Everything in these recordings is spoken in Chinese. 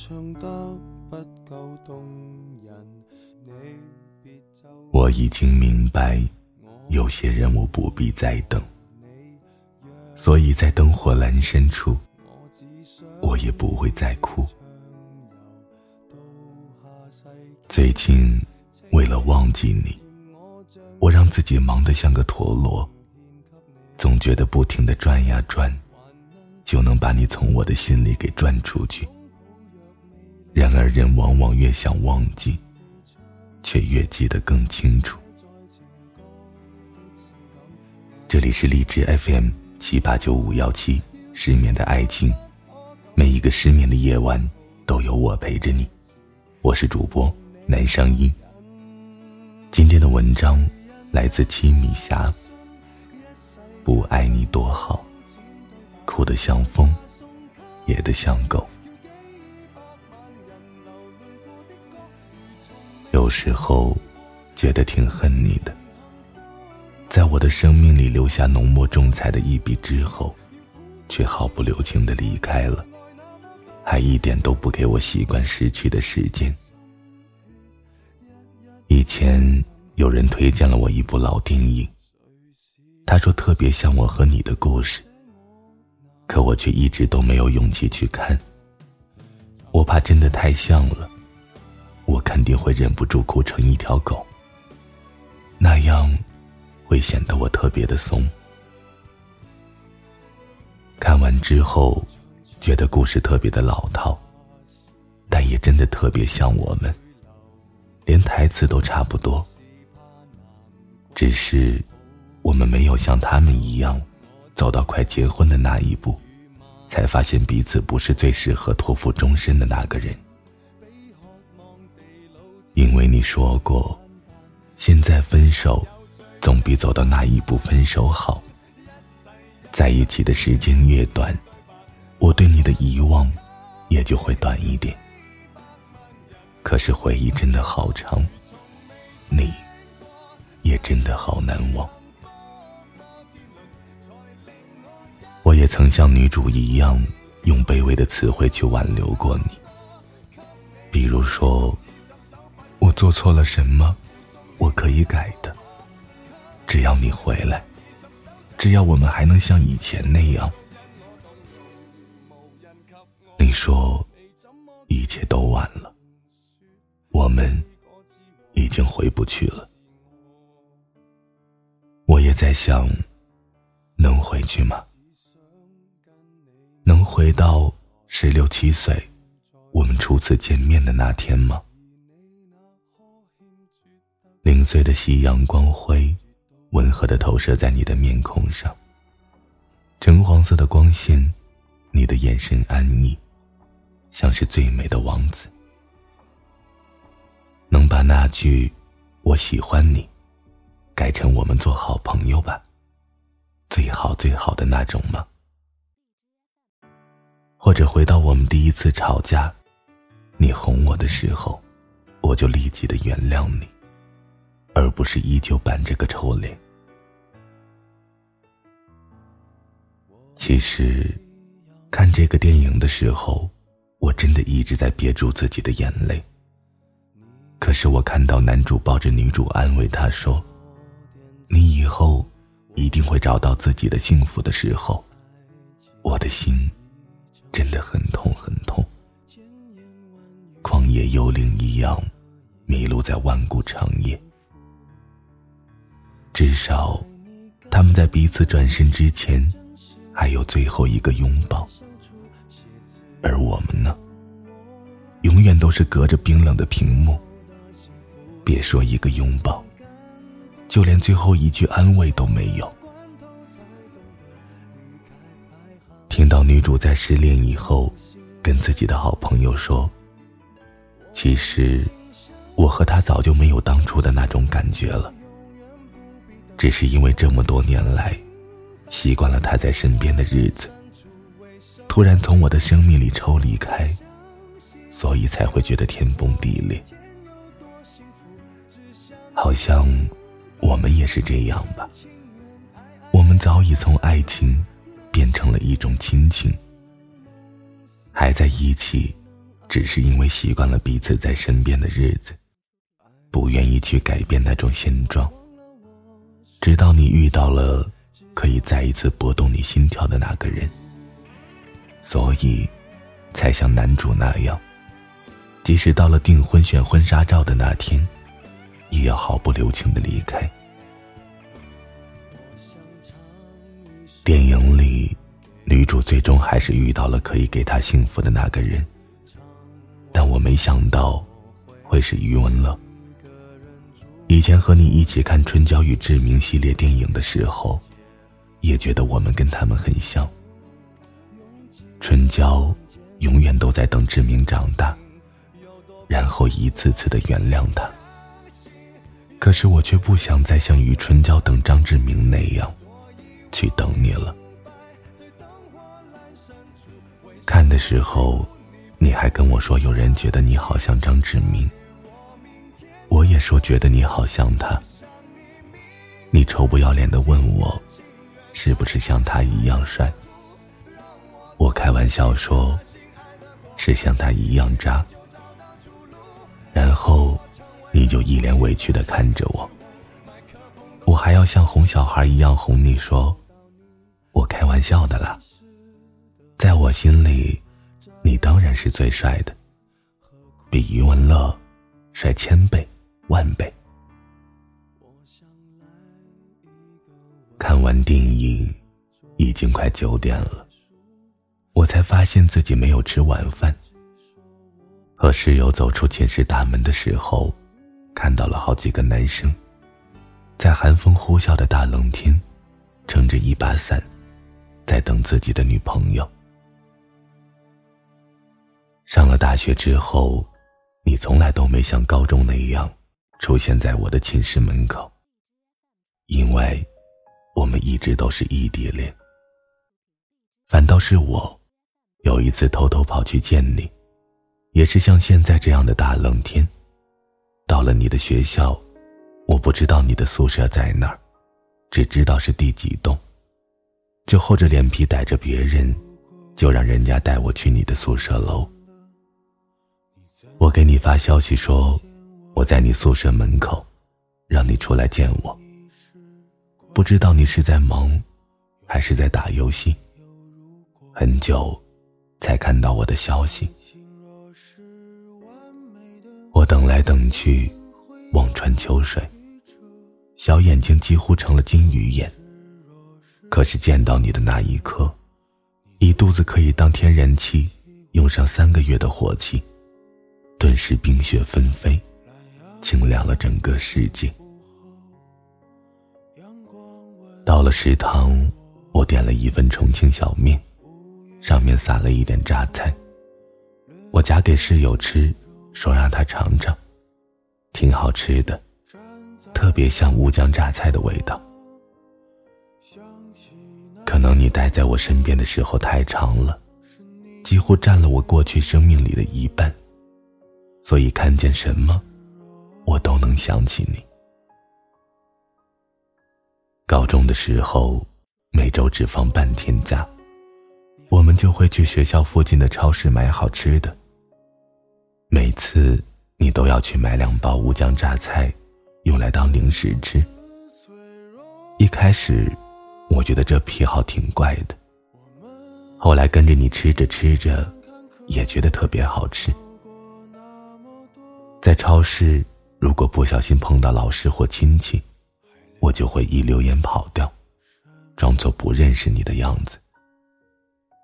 唱得不够动人，你别走我已经明白，有些人我不必再等，所以在灯火阑珊处，我也不会再哭。最近，为了忘记你，我让自己忙得像个陀螺，总觉得不停的转呀转，就能把你从我的心里给转出去。然而，人往往越想忘记，却越记得更清楚。这里是荔枝 FM 七八九五幺七，失眠的爱情，每一个失眠的夜晚都有我陪着你。我是主播。南声音。今天的文章来自七米霞。不爱你多好，哭得像风，野得像狗。有时候觉得挺恨你的，在我的生命里留下浓墨重彩的一笔之后，却毫不留情的离开了，还一点都不给我习惯失去的时间。以前有人推荐了我一部老电影，他说特别像我和你的故事，可我却一直都没有勇气去看。我怕真的太像了，我肯定会忍不住哭成一条狗。那样，会显得我特别的怂。看完之后，觉得故事特别的老套，但也真的特别像我们。连台词都差不多，只是我们没有像他们一样走到快结婚的那一步，才发现彼此不是最适合托付终身的那个人。因为你说过，现在分手总比走到那一步分手好。在一起的时间越短，我对你的遗忘也就会短一点。可是回忆真的好长，你也真的好难忘。我也曾像女主一样，用卑微的词汇去挽留过你。比如说，做错了什么，我可以改的。只要你回来，只要我们还能像以前那样。你说，一切都晚了。我们已经回不去了。我也在想，能回去吗？能回到十六七岁，我们初次见面的那天吗？零碎的夕阳光辉，温和的投射在你的面孔上。橙黄色的光线，你的眼神安逸，像是最美的王子。能把那句“我喜欢你”改成“我们做好朋友吧”，最好最好的那种吗？或者回到我们第一次吵架，你哄我的时候，我就立即的原谅你，而不是依旧板着个臭脸。其实，看这个电影的时候，我真的一直在憋住自己的眼泪。可是我看到男主抱着女主安慰她说：“你以后一定会找到自己的幸福的时候，我的心真的很痛很痛，旷野幽灵一样迷路在万古长夜。至少，他们在彼此转身之前，还有最后一个拥抱。而我们呢，永远都是隔着冰冷的屏幕。”别说一个拥抱，就连最后一句安慰都没有。听到女主在失恋以后，跟自己的好朋友说：“其实，我和他早就没有当初的那种感觉了，只是因为这么多年来，习惯了他在身边的日子，突然从我的生命里抽离开，所以才会觉得天崩地裂。”好像我们也是这样吧。我们早已从爱情变成了一种亲情，还在一起，只是因为习惯了彼此在身边的日子，不愿意去改变那种现状。直到你遇到了可以再一次拨动你心跳的那个人，所以才像男主那样，即使到了订婚选婚纱照的那天，也要毫不留情的离开。电影里，女主最终还是遇到了可以给她幸福的那个人，但我没想到，会是余文乐。以前和你一起看《春娇与志明》系列电影的时候，也觉得我们跟他们很像。春娇永远都在等志明长大，然后一次次的原谅他。可是我却不想再像与春娇等张志明那样。去等你了。看的时候，你还跟我说有人觉得你好像张志明，说觉得你好像他。你臭不要脸的问我，是不是像他一样帅？我开玩笑说，是像他一样渣。然后，你就一脸委屈的看着我。我还要像哄小孩一样哄你说：“我开玩笑的啦。”在我心里，你当然是最帅的，比余文乐帅千倍万倍。看完电影，已经快九点了，我才发现自己没有吃晚饭。和室友走出寝室大门的时候，看到了好几个男生。在寒风呼啸的大冷天，撑着一把伞，在等自己的女朋友。上了大学之后，你从来都没像高中那样出现在我的寝室门口，因为我们一直都是异地恋。反倒是我，有一次偷偷跑去见你，也是像现在这样的大冷天，到了你的学校。我不知道你的宿舍在哪儿，只知道是第几栋，就厚着脸皮逮着别人，就让人家带我去你的宿舍楼。我给你发消息说我在你宿舍门口，让你出来见我。不知道你是在忙，还是在打游戏。很久，才看到我的消息。我等来等去，望穿秋水。小眼睛几乎成了金鱼眼。可是见到你的那一刻，一肚子可以当天然气用上三个月的火气，顿时冰雪纷飞，清凉了整个世界。到了食堂，我点了一份重庆小面，上面撒了一点榨菜。我夹给室友吃，说让他尝尝，挺好吃的。特别像乌江榨菜的味道。可能你待在我身边的时候太长了，几乎占了我过去生命里的一半，所以看见什么，我都能想起你。高中的时候，每周只放半天假，我们就会去学校附近的超市买好吃的。每次你都要去买两包乌江榨菜。用来当零食吃。一开始，我觉得这癖好挺怪的。后来跟着你吃着吃着，也觉得特别好吃。在超市，如果不小心碰到老师或亲戚，我就会一溜烟跑掉，装作不认识你的样子。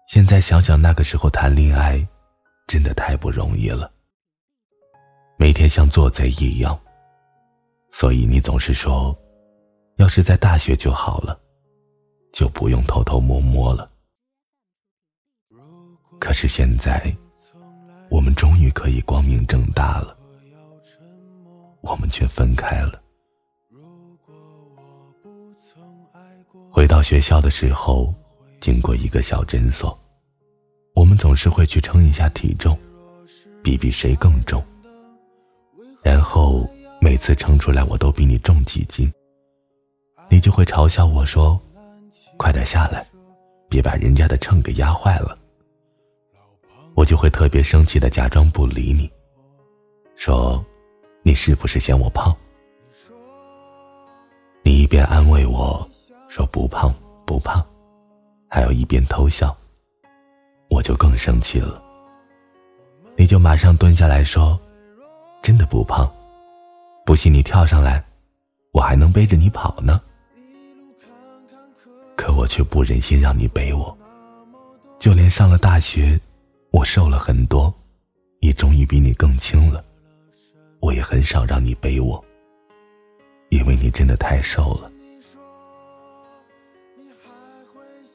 现在想想那个时候谈恋爱，真的太不容易了。每天像做贼一样。所以你总是说，要是在大学就好了，就不用偷偷摸摸了。可是现在，我们终于可以光明正大了，我们却分开了。回到学校的时候，经过一个小诊所，我们总是会去称一下体重，比比谁更重，然后。每次称出来我都比你重几斤，你就会嘲笑我说：“快点下来，别把人家的秤给压坏了。”我就会特别生气的假装不理你，说：“你是不是嫌我胖？”你一边安慰我说不胖不胖，还要一边偷笑，我就更生气了。你就马上蹲下来说：“真的不胖，不信你跳上来，我还能背着你跑呢。”可我却不忍心让你背我，就连上了大学。我瘦了很多，也终于比你更轻了。我也很少让你背我，因为你真的太瘦了。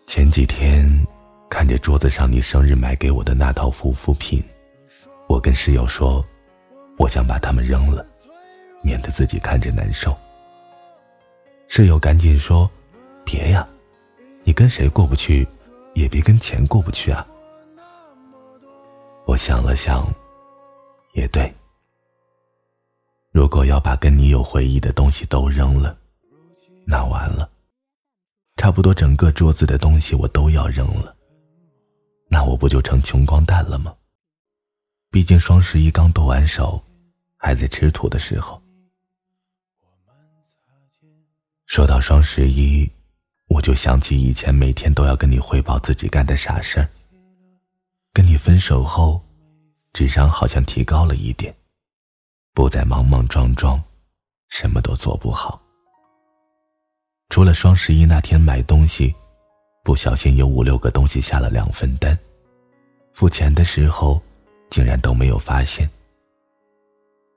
前几天看着桌子上你生日买给我的那套护肤品，我跟室友说，我想把它们扔了，免得自己看着难受。室友赶紧说：“别呀，你跟谁过不去，也别跟钱过不去啊。”我想了想，也对。如果要把跟你有回忆的东西都扔了，那完了，差不多整个桌子的东西我都要扔了，那我不就成穷光蛋了吗？毕竟双十一刚剁完手，还在吃土的时候。说到双十一，我就想起以前每天都要跟你汇报自己干的傻事儿。跟你分手后，智商好像提高了一点，不再莽莽撞撞，什么都做不好。除了双十一那天买东西，不小心有五六个东西下了两份单，付钱的时候竟然都没有发现。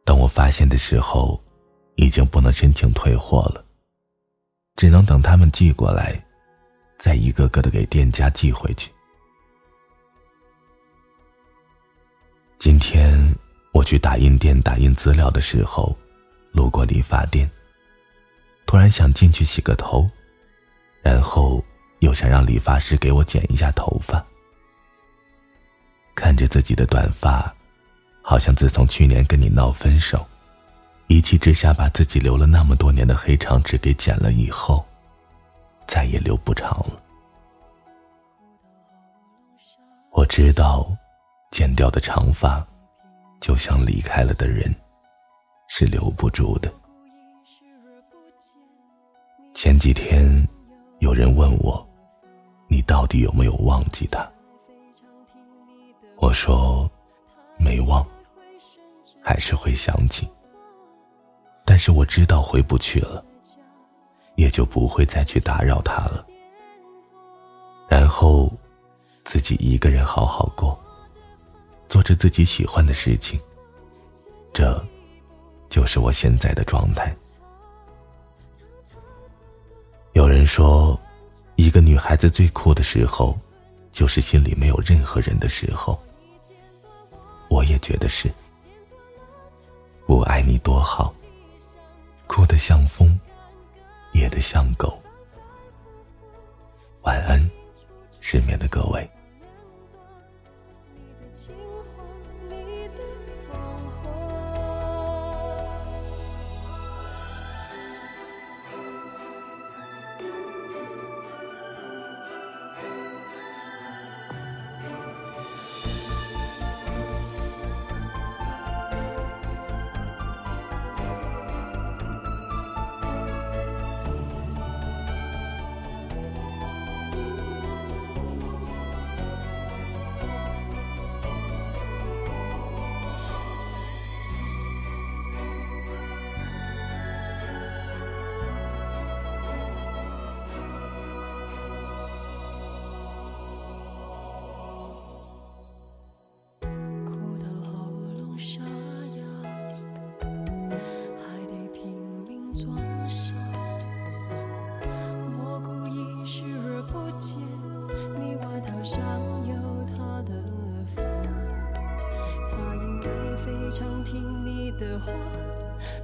等我发现的时候，已经不能申请退货了，只能等他们寄过来，再一个个的给店家寄回去。今天我去打印店打印资料的时候，路过理发店。突然想进去洗个头，然后又想让理发师给我剪一下头发。看着自己的短发，好像自从去年跟你闹分手，一气之下把自己留了那么多年的黑长直给剪了以后，再也留不长了。我知道。剪掉的长发，就像离开了的人，是留不住的。前几天，有人问我，你到底有没有忘记他？我说，没忘，还是会想起。但是我知道回不去了，也就不会再去打扰他了。然后，自己一个人好好过。做着自己喜欢的事情，这，就是我现在的状态。有人说，一个女孩子最酷的时候，就是心里没有任何人的时候。我也觉得是。我爱你多好，哭得像风，野得像狗。晚安，失眠的各位。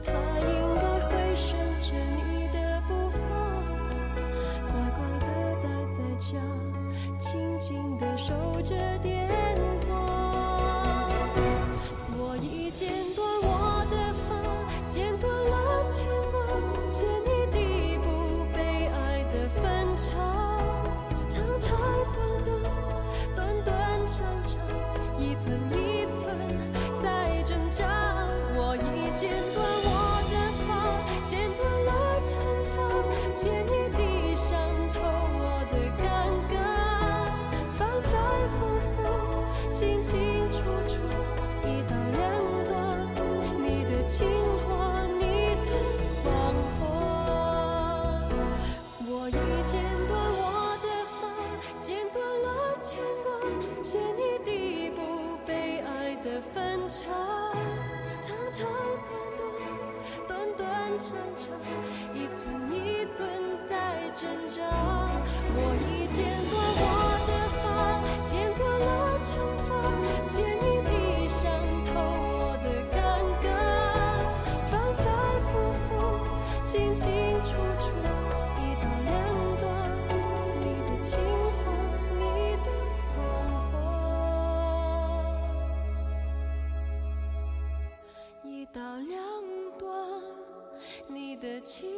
他应该会顺着你的步伐，乖乖的待在家，静静的守着电话。长长长短短，短短长长，一寸一寸在挣扎。我已剪短我的发，剪断了长发，剪。的情。